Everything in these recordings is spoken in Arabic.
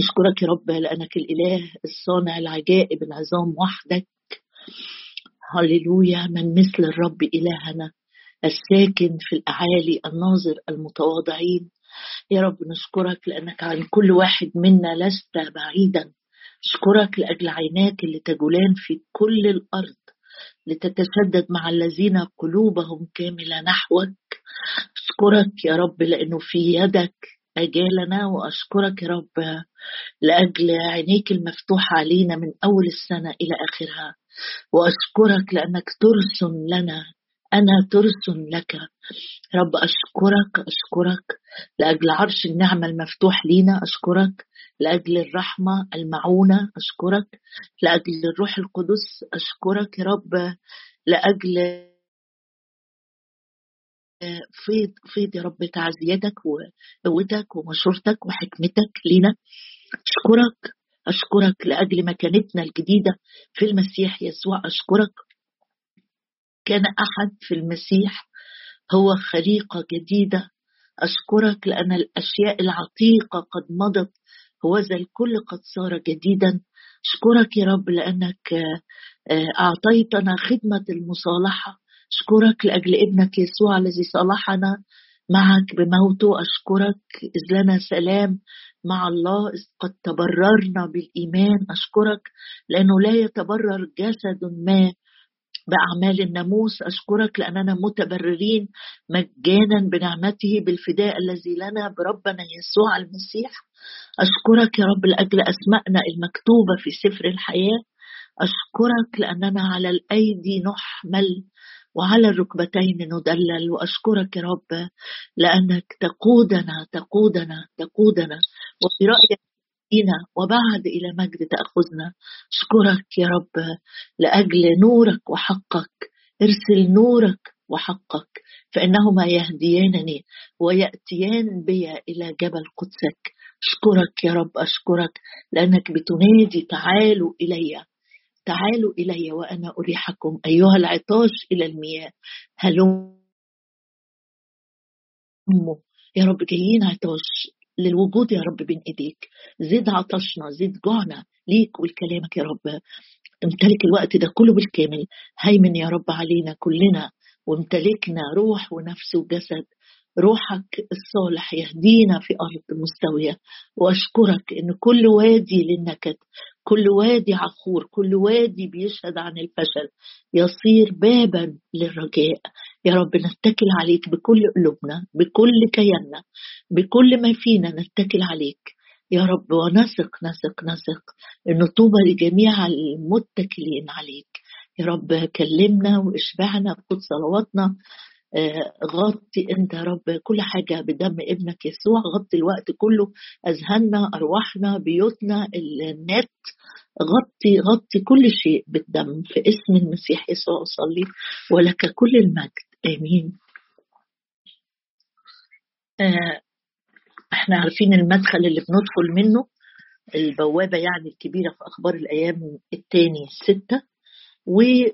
نشكرك يا رب لأنك الإله الصانع العجائب العظام وحدك. هللويا من مثل الرب إلهنا الساكن في الأعالي الناظر المتواضعين. يا رب نشكرك لأنك عن كل واحد منا لست بعيدا. أشكرك لأجل عيناك اللي تجولان في كل الأرض لتتشدد مع الذين قلوبهم كاملة نحوك. أشكرك يا رب لأنه في يدك أجالنا وأشكرك يا رب لأجل عينيك المفتوحة علينا من أول السنة إلى آخرها. وأشكرك لأنك ترسم لنا أنا ترسم لك. رب أشكرك أشكرك لأجل عرش النعمة المفتوح لينا أشكرك لأجل الرحمة المعونة أشكرك لأجل الروح القدس أشكرك يا رب لأجل فيض فيض يا رب تعزيتك وقوتك ومشورتك وحكمتك لينا. أشكرك أشكرك لأجل مكانتنا الجديدة في المسيح يسوع. أشكرك. كان أحد في المسيح هو خليقة جديدة. أشكرك لأن الأشياء العتيقة قد مضت هوذا الكل قد صار جديدا. أشكرك يا رب لأنك آه، أعطيتنا خدمة المصالحة. أشكرك لأجل ابنك يسوع الذي صالحنا معك بموته. أشكرك إذ لنا سلام مع الله إذ قد تبررنا بالإيمان. أشكرك لأنه لا يتبرر جسد ما بأعمال الناموس. أشكرك لأننا متبررين مجانا بنعمته بالفداء الذي لنا بربنا يسوع المسيح. أشكرك يا رب لأجل أسمائنا المكتوبة في سفر الحياة. أشكرك لأننا على الأيدي نحمل وعلى الركبتين ندلل وأشكرك يا رب لأنك تقودنا تقودنا تقودنا. وبرايك فينا وبعد إلى مجد تأخذنا. أشكرك يا رب لأجل نورك وحقك. ارسل نورك وحقك فإنهما يهديانني ويأتيان بي إلى جبل قدسك. أشكرك يا رب أشكرك لأنك بتنادي تعالوا إلي. تعالوا إلي وأنا أريحكم أيها العطاش إلى المياه. هلموا يا رب جايين عطاش للوجود يا رب بين إيديك. زد عطشنا زد جوعنا ليك ولكلامك يا رب. امتلك الوقت ده كله بالكامل. هيمن يا رب علينا كلنا وامتلكنا روح ونفس وجسد. روحك الصالح يهدينا في أرض مستوية. وأشكرك إن كل وادي للنكد كل وادي عخور كل وادي بيشهد عن الفشل يصير بابا للرجاء. يا رب نتكل عليك بكل قلوبنا بكل كياننا بكل ما فينا نتكل عليك. يا رب ونثق نثق نثق إنه طوبى لجميع المتكلين عليك. يا رب كلمنا واشبعنا بكل صلواتنا. غطي انت يا رب كل حاجة بدم ابنك يسوع. غطي الوقت كله أذهاننا أرواحنا بيوتنا النت. غطي غطي كل شيء بالدم في اسم المسيح يسوع. أصلي ولك كل المجد. آمين. آه، إحنا عارفين المدخل اللي بندخل منه البوابة يعني الكبيرة في أخبار الأيام الثاني ستة وتثنيه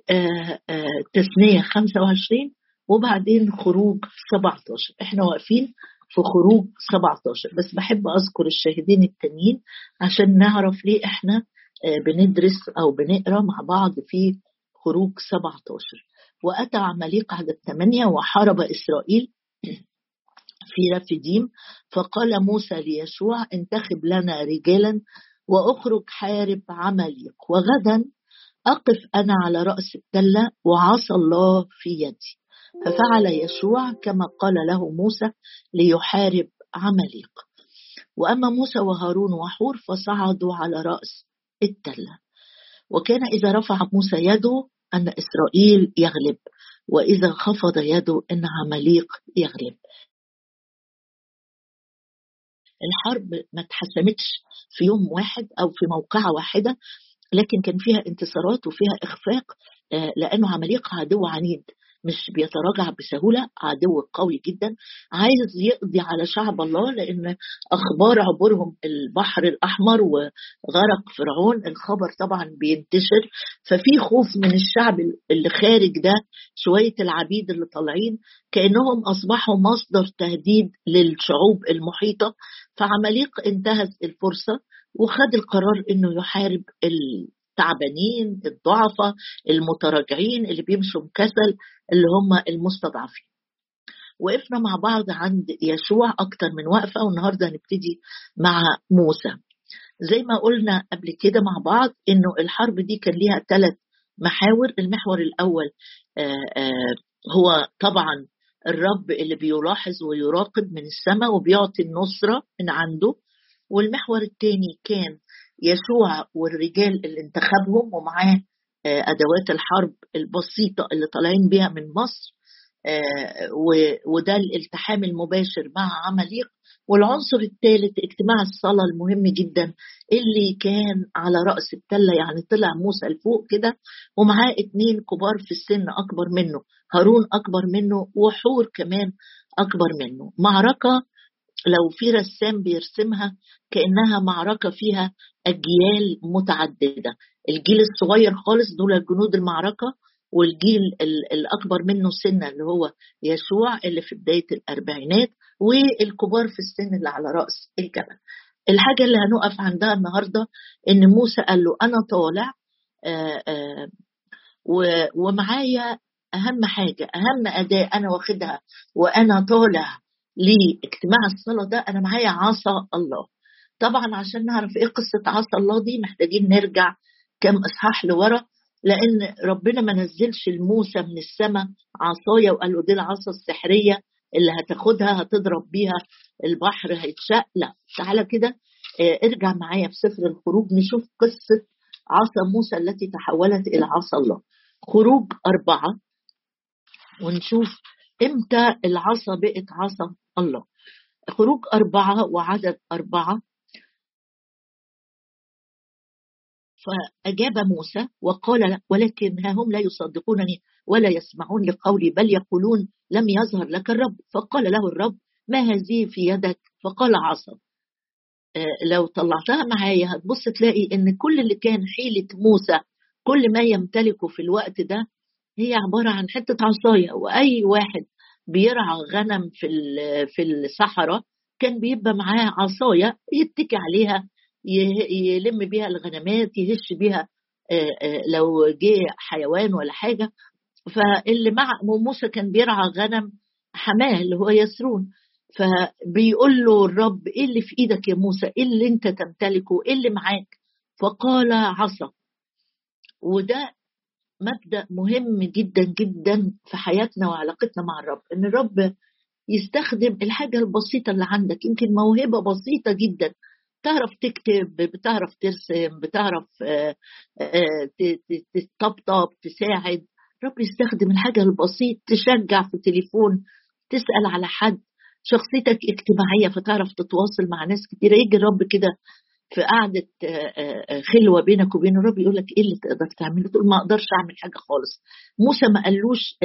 آه، 25 وبعدين خروج 17 إحنا واقفين في خروج 17 بس بحب أذكر الشاهدين التانيين عشان نعرف ليه إحنا آه، بندرس أو بنقرأ مع بعض في خروج 17 وأتى عماليق عدد 8 وحارب إسرائيل في رفديم فقال موسى ليشوع انتخب لنا رجالا وأخرج حارب عماليق. وغدا أقف أنا على رأس التله وعصى الله في يدي. ففعل يشوع كما قال له موسى ليحارب عمليق وأما موسى وهارون وحور فصعدوا على رأس التلة. وكان إذا رفع موسى يده أن إسرائيل يغلب وإذا خفض يده أن عمليق يغلب. الحرب ما اتحسمتش في يوم واحد أو في موقعة واحدة لكن كان فيها انتصارات وفيها إخفاق آه، لأنه عمليق عدو عنيد. مش بيتراجع بسهولة. عدو قوي جدا. عايز يقضي على شعب الله لأن أخبار عبورهم البحر الأحمر وغرق فرعون الخبر طبعا بينتشر. ففي خوف من الشعب اللي خارج ده شوية العبيد اللي طالعين كأنهم أصبحوا مصدر تهديد للشعوب المحيطة. فعماليق انتهز الفرصة وخد القرار إنه يحارب التعبانين الضعفاء المتراجعين اللي بيمشوا مكسل اللي هم المستضعفين. وقفنا مع بعض عند يشوع أكتر من وقفة والنهاردة هنبتدي مع موسى. زي ما قلنا قبل كده مع بعض إنه الحرب دي كان ليها ثلاث محاور. المحور الأول آآ آآ هو طبعا الرب اللي بيلاحظ ويراقب من السماء وبيعطي النصرة من عنده. والمحور الثاني كان يشوع والرجال اللي انتخبهم ومعاه أدوات الحرب البسيطة اللي طالعين بيها من مصر وده الالتحام المباشر مع عمليق والعنصر الثالث اجتماع الصلاة المهم جدا اللي كان على رأس التلة يعني طلع موسى لفوق كده ومعاه اتنين كبار في السن أكبر منه هارون أكبر منه وحور كمان أكبر منه. معركة لو في رسام بيرسمها كأنها معركة فيها أجيال متعددة. الجيل الصغير خالص دول جنود المعركة والجيل الأكبر منه سنا اللي هو يشوع اللي في بداية الأربعينات والكبار في السن اللي على رأس الجبل. الحاجة اللي هنقف عندها النهارده إن موسى قال له أنا طالع آآ آآ ومعايا أهم حاجة أهم أداة أنا واخدها وأنا طالع لاجتماع الصلاة ده أنا معايا عصا الله. طبعا عشان نعرف إيه قصة عصا الله دي محتاجين نرجع كم إصحاح لورا لأن ربنا ما نزلش لموسى من السماء عصايه وقال له دي العصا السحرية اللي هتاخدها هتضرب بيها البحر هيتشق. لا تعالى كده ارجع معايا في سفر الخروج نشوف قصة عصا موسى التي تحولت إلى عصا الله. خروج أربعة ونشوف إمتى العصا بقت عصا. الله. خروج أربعة وعدد أربعة. فأجاب موسى وقال ولكن ها هم لا يصدقونني ولا يسمعون لقولي بل يقولون لم يظهر لك الرب. فقال له الرب ما هذه في يدك؟ فقال عصا لو طلعتها معايا هتبص تلاقي إن كل اللي كان حيلة موسى كل ما يمتلكه في الوقت ده هي عبارة عن حتة عصاية وأي واحد بيرعى غنم في في الصحراء كان بيبقى معاه عصاية يتكي عليها يلم بيها الغنمات يهش بيها لو جه حيوان ولا حاجة. فاللي مع موسى كان بيرعى غنم حماة اللي هو يسرون فبيقول له الرب إيه اللي في إيدك يا موسى؟ إيه اللي أنت تمتلكه؟ إيه اللي معاك؟ فقال عصا. وده مبدأ مهم جدا جدا في حياتنا وعلاقتنا مع الرب إن الرب يستخدم الحاجة البسيطة اللي عندك يمكن موهبة بسيطة جدا. بتعرف تكتب بتعرف ترسم بتعرف تطبطب تساعد. رب يستخدم الحاجة البسيط تشجع في التليفون تسأل على حد. شخصيتك اجتماعية فتعرف تتواصل مع ناس كتير يجي الرب كده في قعدة خلوة بينك وبين الرب يقول لك إيه اللي تقدر تعمله؟ تقول ما أقدرش أعمل حاجة خالص. موسى ما قالوش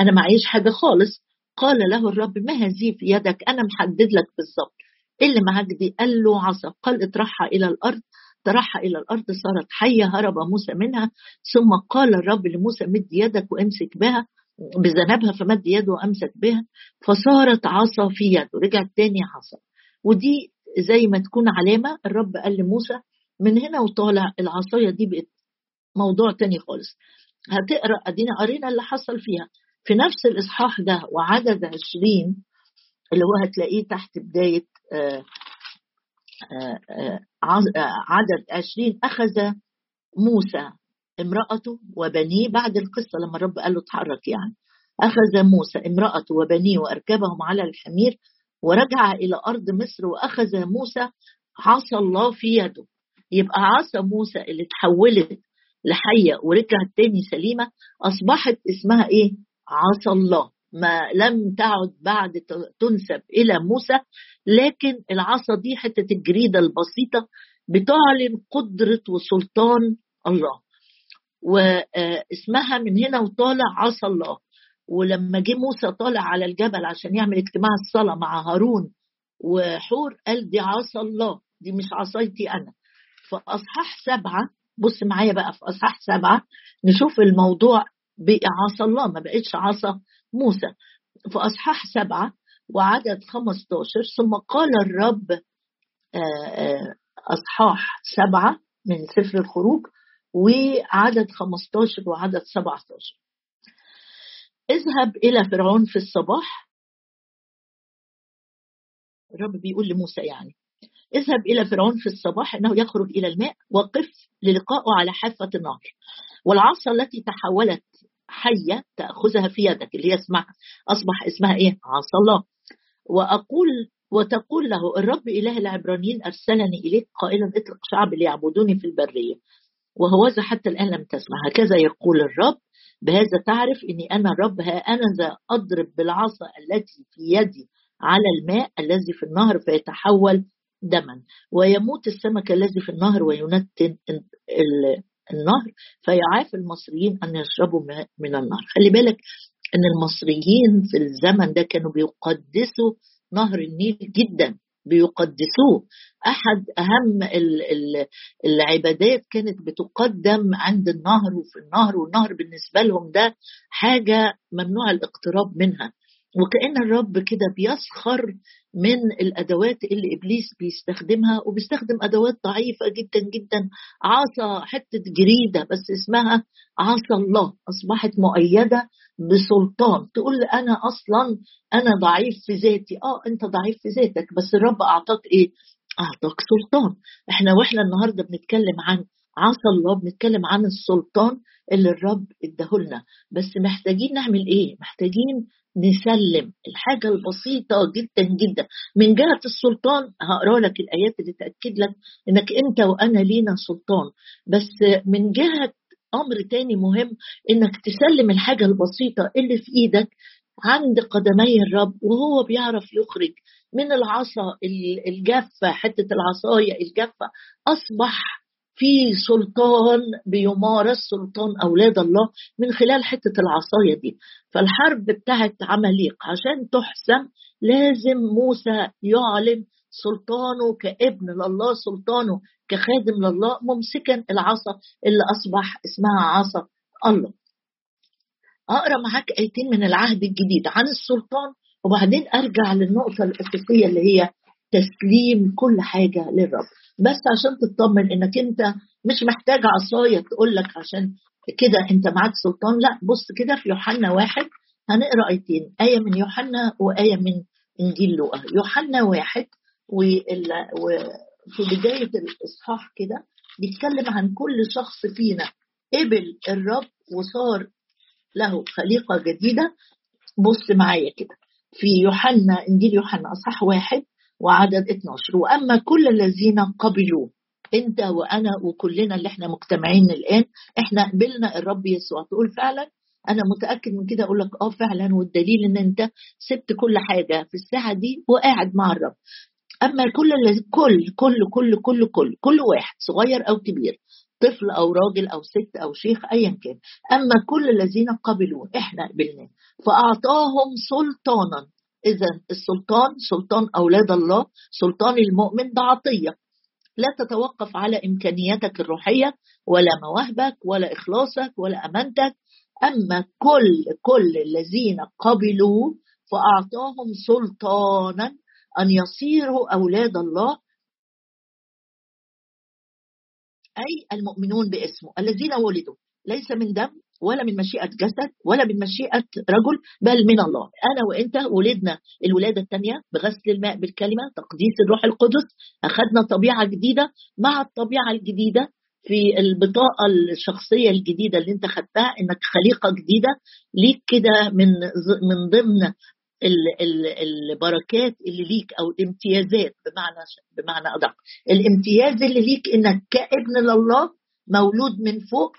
أنا معيش حاجة خالص. قال له الرب ما هذه في يدك؟ أنا محدد لك بالظبط. إيه اللي معاك دي؟ قال له عصا. قال اطرحها إلى الأرض. طرحها إلى الأرض صارت حية هرب موسى منها. ثم قال الرب لموسى مد يدك وامسك بها بذنبها فمد يده وامسك بها. فصارت عصا في يده. رجعت تاني عصا. ودي زي ما تكون علامة الرب قال لموسى من هنا وطالع العصاية دي بقت موضوع تاني خالص. هتقرأ أدينا قرينا اللي حصل فيها. في نفس الإصحاح ده وعدد عشرين اللي هو هتلاقيه تحت بداية آآ آآ عدد عشرين أخذ موسى امرأته وبنيه بعد القصة لما الرب قال له اتحرك يعني. أخذ موسى امرأته وبنيه وأركبهم على الحمير ورجع إلى أرض مصر وأخذ موسى عصا الله في يده. يبقى عصا موسى اللي تحولت لحية ورجعت تاني سليمة. أصبحت اسمها إيه؟ عصا الله. ما لم تعد بعد تنسب إلى موسى لكن العصا دي حتة الجريدة البسيطة بتعلن قدرة وسلطان الله. واسمها من هنا وطالع عصا الله. ولما جه موسى طالع على الجبل عشان يعمل اجتماع الصلاة مع هارون وحور قال دي عصا الله دي مش عصايتي أنا. فأصحاح سبعة بص معايا بقى في أصحاح سبعة نشوف الموضوع بقى عصا الله ما بقتش عصا موسى. في أصحاح سبعة وعدد 15 ثم قال الرب أصحاح سبعة من سفر الخروج وعدد 15 وعدد 17 اذهب إلى فرعون في الصباح. الرب بيقول لموسى يعني اذهب إلى فرعون في الصباح إنه يخرج إلى الماء وقف للقائه على حافة النهر. والعصا التي تحولت حية تأخذها في يدك اللي هي اسمها أصبح اسمها إيه؟ عصا الله وأقول وتقول له الرب إله العبرانيين أرسلني إليك قائلا اطلق شعب ليعبدوني في البرية. وهوذا حتى الآن لم تسمع. هكذا يقول الرب بهذا تعرف إني أنا الرب ها أنا ذا أضرب بالعصا التي في يدي على الماء الذي في النهر فيتحول دما. ويموت السمك الذي في النهر وينتن النهر. فيعاف المصريين أن يشربوا من النهر. خلي بالك إن المصريين في الزمن ده كانوا بيقدسوا نهر النيل جدا. بيقدسوه. أحد أهم العبادات كانت بتقدم عند النهر وفي النهر والنهر بالنسبة لهم ده حاجة ممنوع الاقتراب منها. وكأن الرب كده بيسخر من الأدوات اللي إبليس بيستخدمها وبيستخدم أدوات ضعيفة جدا جدا. عصا حتة جريدة بس اسمها عصا الله أصبحت مؤيدة بسلطان. تقول أنا أصلا أنا ضعيف في ذاتي. آه أنت ضعيف في ذاتك بس الرب أعطاك إيه؟ أعطاك سلطان. إحنا وإحنا النهاردة بنتكلم عن عصا الله بنتكلم عن السلطان اللي الرب اداهولنا. بس محتاجين نعمل إيه؟ محتاجين نسلم. الحاجة البسيطة جدا جدا. من جهة السلطان هقرأ لك الآيات اللي تأكد لك إنك أنت وأنا لينا سلطان. بس من جهة أمر تاني مهم إنك تسلم الحاجة البسيطة اللي في إيدك عند قدمي الرب وهو بيعرف يخرج من العصا الجافة حتة العصاية الجافة. أصبح في سلطان بيمارس سلطان أولاد الله من خلال حتة العصاية دي. فالحرب بتاعت عماليق عشان تحسم لازم موسى يعلن سلطانه كابن لله سلطانه كخادم لله ممسكا العصا اللي أصبح اسمها عصا الله. أقرأ معاك آيتين من العهد الجديد عن السلطان وبعدين أرجع للنقطة الأساسية اللي هي تسليم كل حاجة للرب. بس عشان تطمن إنك أنت مش محتاج عصاية تقول لك عشان كده أنت معاك سلطان. لا بص كده في يوحنا واحد هنقرأ آيتين آية من يوحنا وآية من إنجيل لوقا. يوحنا واحد وفي بداية الإصحاح كده بيتكلم عن كل شخص فينا. قبل الرب وصار له خليقة جديدة. بص معايا كده في يوحنا إنجيل يوحنا إصحاح واحد وعدد 12 وأما كل الذين قبلوا أنت وأنا وكلنا اللي إحنا مجتمعين الآن إحنا قبلنا الرب يسوع. تقول فعلا؟ أنا متأكد من كده. أقول لك آه فعلا. والدليل إن أنت سبت كل حاجة في الساعة دي وقاعد مع الرب. أما كل كل كل كل كل كل كل واحد صغير أو كبير طفل أو راجل أو ست أو شيخ ايا كان. أما كل الذين قبلوا إحنا قبلناه. فأعطاهم سلطانا. إذا السلطان سلطان أولاد الله سلطان المؤمن ده عطية. لا تتوقف على إمكانياتك الروحية ولا مواهبك ولا إخلاصك ولا أمانتك. أما كل كل الذين قبلوا فأعطاهم سلطانا أن يصيروا أولاد الله. أي المؤمنون باسمه. الذين ولدوا. ليس من دم ولا من مشيئة جسد ولا من مشيئة رجل بل من الله. أنا وإنت ولدنا الولادة الثانية بغسل الماء بالكلمة تقديس الروح القدس أخذنا طبيعة جديدة. مع الطبيعة الجديدة في البطاقة الشخصية الجديدة اللي أنت خدتها إنك خليقة جديدة ليك كده من من ضمن البركات اللي ليك أو الامتيازات بمعنى بمعنى أدق. الامتياز اللي ليك إنك كابن لله مولود من فوق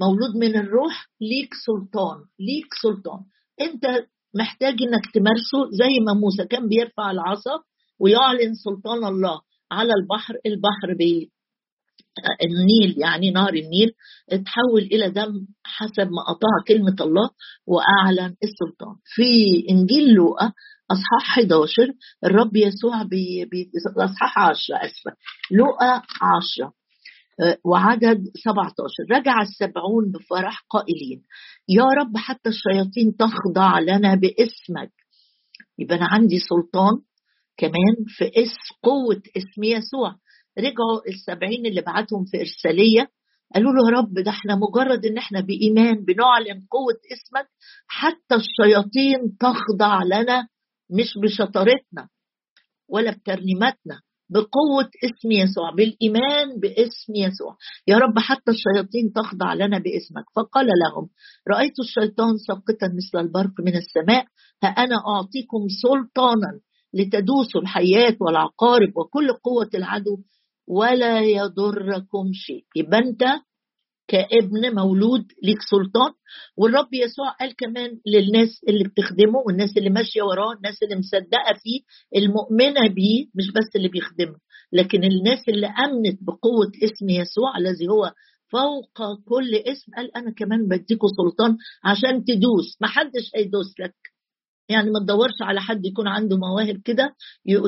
مولود من الروح ليك سلطان ليك سلطان. انت محتاج انك تمارسه زي ما موسى كان بيرفع العصا ويعلن سلطان الله على البحر البحر بي النيل يعني نهر النيل اتحول إلى دم حسب ما أطاع كلمة الله وأعلن السلطان. في إنجيل لوقا أصحاح 11 الرب يسوع بي, بي أصحاح 10 أسفة. لوقا 10 وعدد 17 رجع السبعون بفرح قائلين يا رب حتى الشياطين تخضع لنا باسمك. يبقى أنا عندي سلطان كمان في اسم قوة اسم يسوع. رجعوا السبعين اللي بعتهم في إرسالية قالوا له يا رب ده إحنا مجرد إن إحنا بإيمان بنعلن قوة اسمك حتى الشياطين تخضع لنا مش بشطارتنا ولا بترنيماتنا. بقوة اسم يسوع بالإيمان باسم يسوع. يا رب حتى الشياطين تخضع لنا باسمك. فقال لهم رأيت الشيطان ساقطا مثل البرق من السماء ها أنا أعطيكم سلطانا لتدوسوا الحياة والعقارب وكل قوة العدو ولا يضركم شيء. يبقى أنت كابن مولود ليك سلطان والرب يسوع قال كمان للناس اللي بتخدمه والناس اللي ماشية وراه الناس اللي مصدقة فيه المؤمنة بيه مش بس اللي بيخدمه لكن الناس اللي أمنت بقوة اسم يسوع الذي هو فوق كل اسم قال أنا كمان بديكوا سلطان عشان تدوس ما حدش هيدوس لك. يعني ما تدورش على حد يكون عنده مواهب كده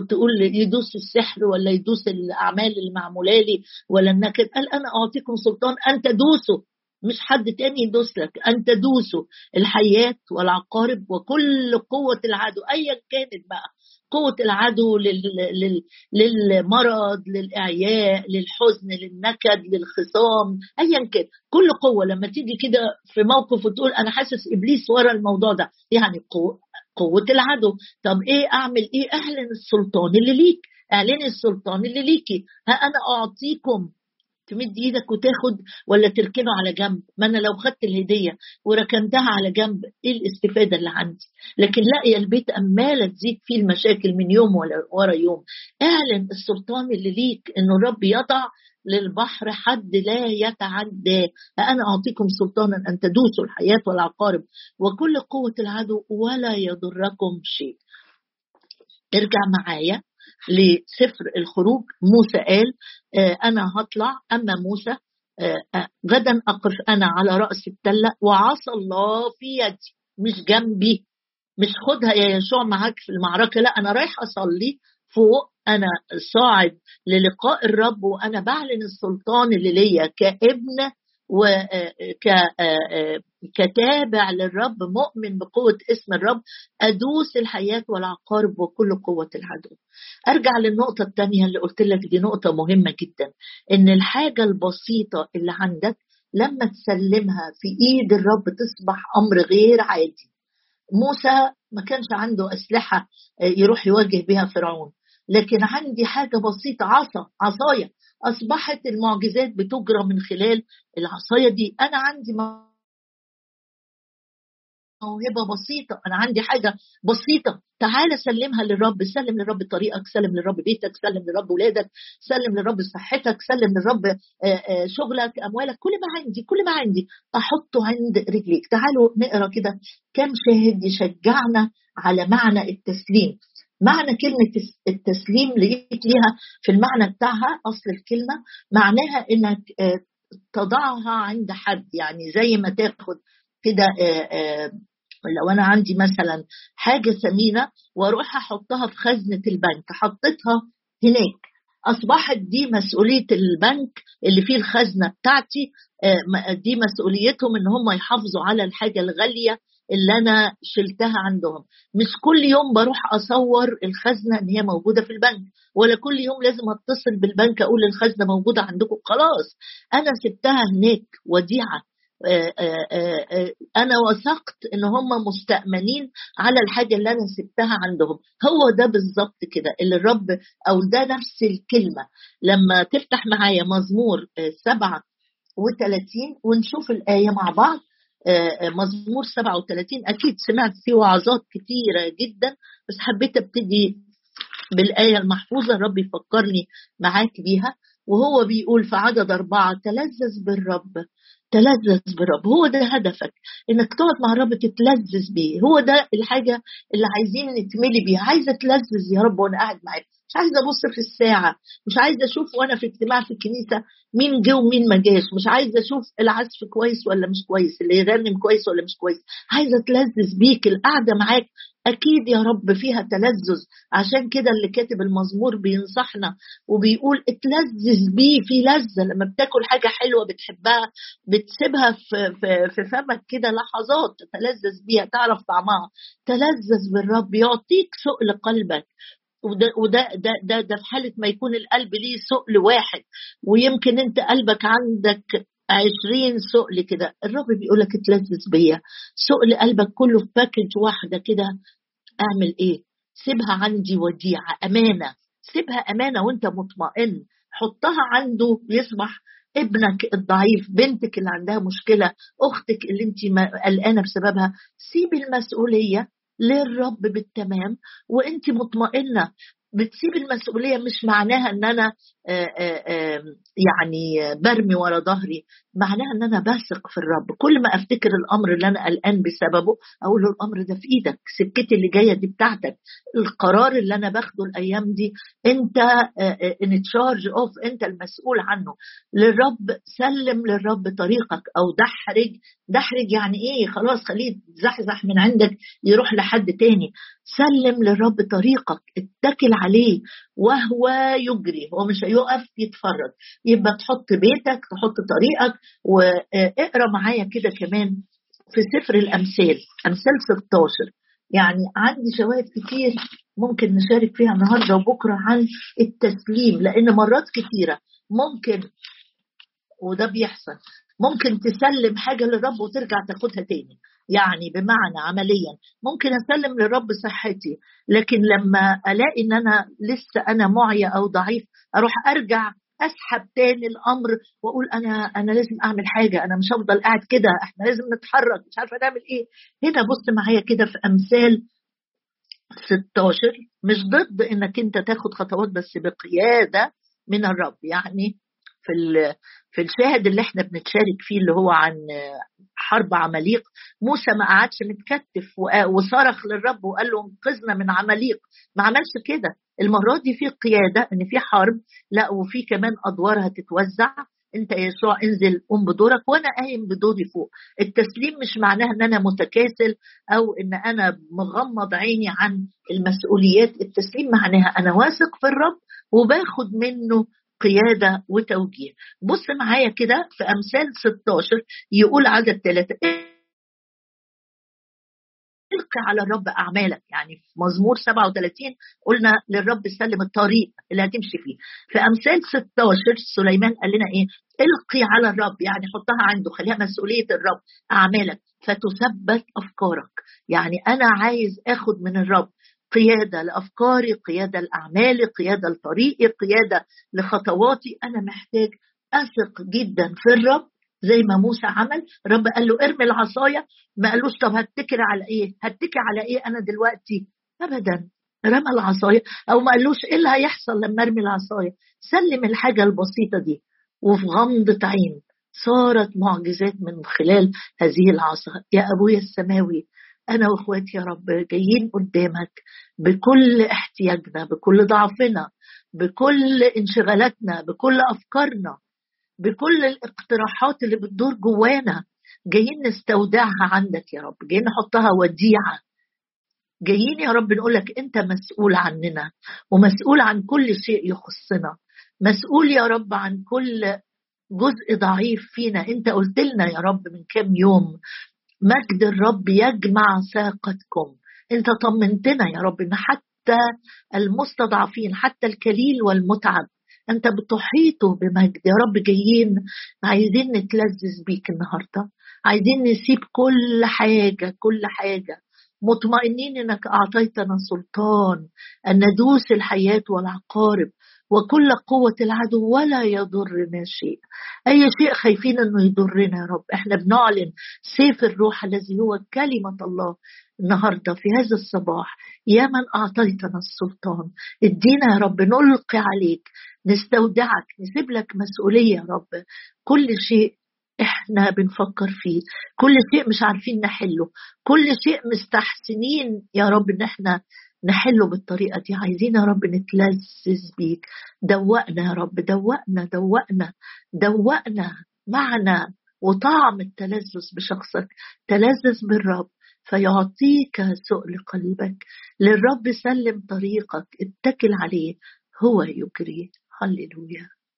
تقول يدوس السحر ولا يدوس الأعمال المعموله لي ولا النكد قال أنا أعطيكم سلطان ان تدوسوا مش حد تاني يدوس لك ان تدوسوا الحيات والعقارب وكل قوة العدو ايا كانت بقى. قوة العدو لل... لل... للمرض للإعياء للحزن للنكد للخصام أيا كان كل قوة لما تيجي كده في موقف وتقول أنا حاسس إبليس ورا الموضوع ده يعني قوة قوة العدو. طب إيه أعمل؟ إيه؟ أعلن السلطان اللي ليك. اعلني السلطان اللي ليكي. ها أنا أعطيكم. تمد إيدك وتاخد ولا تركنه على جنب؟ ما أنا لو خدت الهدية وركنتها على جنب إيه الاستفادة اللي عندي؟ لكن لاقي البيت اماله تزيد فيه المشاكل من يوم ورا يوم. أعلن السلطان اللي ليك إنه الرب يضع للبحر حد لا يتعدى. أنا أعطيكم سلطانا أن تدوسوا الحياة والعقارب وكل قوة العدو ولا يضركم شيء. ارجع معايا لسفر الخروج. موسى قال آه، أنا هطلع. أما موسى آه، آه، غدا أقف أنا على رأس التلة وعصى الله في يدي. مش جنبي. مش خدها يا يشوع معاك في المعركة. لا أنا رايح أصلي فوق. أنا صاعد للقاء الرب وأنا بعلن السلطان اللي ليا كابن وكتابع للرب مؤمن بقوة اسم الرب أدوس الحياة والعقارب وكل قوة العدو. أرجع للنقطة الثانية اللي قلت لك دي نقطة مهمة جدا إن الحاجة البسيطة اللي عندك لما تسلمها في إيد الرب تصبح أمر غير عادي. موسى ما كانش عنده أسلحة يروح يواجه بها فرعون. لكن عندي حاجة بسيطة عصا عصاية. أصبحت المعجزات بتجرى من خلال العصاية دي. أنا عندي موهبة بسيطة. أنا عندي حاجة بسيطة. تعال سلمها للرب. سلم للرب طريقك. سلم للرب بيتك. سلم للرب ولادك. سلم للرب صحتك. سلم للرب شغلك أموالك. كل ما عندي كل ما عندي أحطه عند رجليك. تعالوا نقرأ كده. كم شاهد يشجعنا على معنى التسليم. معنى كلمة التسليم لقيت ليها في المعنى بتاعها أصل الكلمة معناها إنك تضعها عند حد. يعني زي ما تاخد كده لو أنا عندي مثلا حاجة ثمينه وأروح أحطها في خزنة البنك حطيتها هناك. أصبحت دي مسؤولية البنك اللي فيه الخزنة بتاعتي دي مسؤوليتهم إن هم يحافظوا على الحاجة الغالية اللي أنا شلتها عندهم. مش كل يوم بروح أصور الخزنة إن هي موجودة في البنك ولا كل يوم لازم أتصل بالبنك أقول الخزنة موجودة عندكم. خلاص أنا سبتها هناك وديعة. أنا وثقت إن هم مستأمنين على الحاجة اللي أنا سبتها عندهم. هو ده بالظبط كده اللي الرب أو ده نفس الكلمة. لما تفتح معايا مزمور 37 ونشوف الآية مع بعض مزمور 37 أكيد سمعت فيه وعظات كثيره جدا بس حبيت أبتدي بالآية المحفوظة. الرب يفكرني معاك بيها وهو بيقول في عدد أربعة تلذذ بالرب. تلذذ بالرب. هو ده هدفك إنك تقعد مع الرب تتلذذ بيه. هو ده الحاجة اللي عايزين نتملي بيها. عايزة اتلذذ يا رب وأنا قاعد معاك. مش عايزة أبص في الساعة. مش عايزة أشوف وأنا في اجتماع في الكنيسة مين جه ومين ما جاش. مش عايزة أشوف العزف كويس ولا مش كويس اللي يغنم كويس ولا مش كويس. عايزة اتلذذ بيك. القعدة معاك أكيد يا رب فيها تلذذ. عشان كده اللي كاتب المزمور بينصحنا وبيقول اتلذذ بيه في لذة. لما بتاكل حاجة حلوة بتحبها بتسيبها في, في, في فمك كده لحظات تتلذذ بيها تعرف طعمها. تلذذ بالرب يعطيك سؤل قلبك وده وده ده ده, ده في حالة ما يكون القلب ليه سؤل واحد ويمكن أنت قلبك عندك عشرين سؤل كده. الرب بيقول لك اتلذذ بيا. سؤل قلبك كله في باكج واحدة كده. أعمل إيه؟ سيبها عندي وديعة. أمانة. سيبها أمانة وأنت مطمئن. حطها عنده يصبح ابنك الضعيف بنتك اللي عندها مشكلة أختك اللي أنت قلقانة بسببها. سيبي المسؤولية للرب بالتمام. وأنت مطمئنة. بتسيب المسؤولية مش معناها إن أنا آه، آه، آه، يعني برمي ورا ظهري معناها إن أنا بثق في الرب. كل ما أفتكر الأمر اللي أنا قلقان بسببه أقول له الأمر ده في إيدك سكتي اللي جاية دي بتاعتك. القرار اللي أنا باخده الأيام دي أنت in charge of أنت المسؤول عنه. للرب سلم للرب طريقك أو دحرج. دحرج يعني إيه؟ خلاص خليه زحزح من عندك يروح لحد تاني. سلم للرب طريقك اتكل عليه وهو يجري. هو مش هيقف يتفرج. يبقى تحط بيتك تحط طريقك واقرأ معايا كده كمان في سفر الأمثال أمثال 16 يعني عندي شواهد كتير ممكن نشارك فيها النهارده وبكرة عن التسليم لأن مرات كتيرة ممكن وده بيحصل ممكن تسلم حاجة للرب وترجع تاخدها تاني. يعني بمعنى عمليا ممكن أسلم للرب صحتي لكن لما ألاقي إن أنا لسه أنا معيا أو ضعيف أروح أرجع أسحب تاني الأمر وأقول أنا أنا لازم أعمل حاجة أنا مش هفضل قاعد كده إحنا لازم نتحرك مش عارفة نعمل إيه. هنا بص معايا كده في أمثال 16 مش ضد إنك أنت تاخد خطوات بس بقيادة من الرب. يعني في في الشاهد اللي إحنا بنتشارك فيه اللي هو عن حرب عماليق موسى ما قعدش متكتف وصرخ للرب وقال له انقذنا من عماليق. ما عملش كده. المرة دي في قيادة إن في حرب لا وفي كمان أدوار هتتوزع. أنت يا يسوع انزل قوم بدورك وأنا قايم بدوري فوق. التسليم مش معناها إن أنا متكاسل أو إن أنا مغمض عيني عن المسؤوليات. التسليم معناها أنا واثق في الرب وباخد منه قيادة وتوجيه. بص معايا كده في أمثال 16 يقول عدد ثلاثة القي على الرب اعمالك يعني في مزمور 37 قلنا للرب سلم الطريق اللي هتمشي فيه. في أمثال 16 سليمان قال لنا إيه؟ إلقي على الرب يعني حطها عنده خليها مسؤولية الرب اعمالك فتثبت أفكارك. يعني أنا عايز آخد من الرب قيادة لأفكاري قيادة لأعمالي قيادة لطريقي قيادة لخطواتي. أنا محتاج أثق جدا في الرب. زي ما موسى عمل. الرب قال له ارمي العصاية. ما قالوش طب هتكل على إيه؟ هتكل على إيه أنا دلوقتي؟ ابدا. رمى العصاية. أو ما قالوش إيه اللي هيحصل لما أرمي العصاية؟ سلم الحاجة البسيطة دي وفي غمضة عين صارت معجزات من خلال هذه العصا يا أبويا السماوي أنا وإخواتي يا رب جايين قدامك بكل احتياجنا بكل ضعفنا بكل انشغالاتنا بكل أفكارنا. بكل الاقتراحات اللي بتدور جوانا جايين نستودعها عندك يا رب جايين نحطها وديعة. جايين يا رب نقول لك أنت مسؤول عننا ومسؤول عن كل شيء يخصنا. مسؤول يا رب عن كل جزء ضعيف فينا. أنت قلت لنا يا رب من كام يوم مجد الرب يجمع ساقتكم. أنت طمنتنا يا رب إن حتى المستضعفين حتى الكليل والمتعب أنت بتحيطه بمجد يا رب جايين عايزين نتلذذ بيك النهارده عايزين نسيب كل حاجة كل حاجة. مطمئنين إنك أعطيتنا سلطان أن ندوس الحياة والعقارب وكل قوة العدو ولا يضرنا شيء. أي شيء خايفين أنه يضرنا يا رب. إحنا بنعلن سيف الروح الذي هو كلمة الله النهارده في هذا الصباح. يا من أعطيتنا السلطان. ادينا يا رب نلقي عليك. نستودعك نسيب لك مسؤولية يا رب. كل شيء إحنا بنفكر فيه كل شيء مش عارفين نحله كل شيء مستحسنين يا رب إن إحنا نحله بالطريقة دي. عايزين يا رب نتلذذ بيك. دوقنا يا رب دوقنا دوقنا دوقنا معنا وطعم التلذذ بشخصك. تلذذ بالرب فيعطيك سؤل قلبك. للرب سلم طريقك اتكل عليه هو يجري. هللويا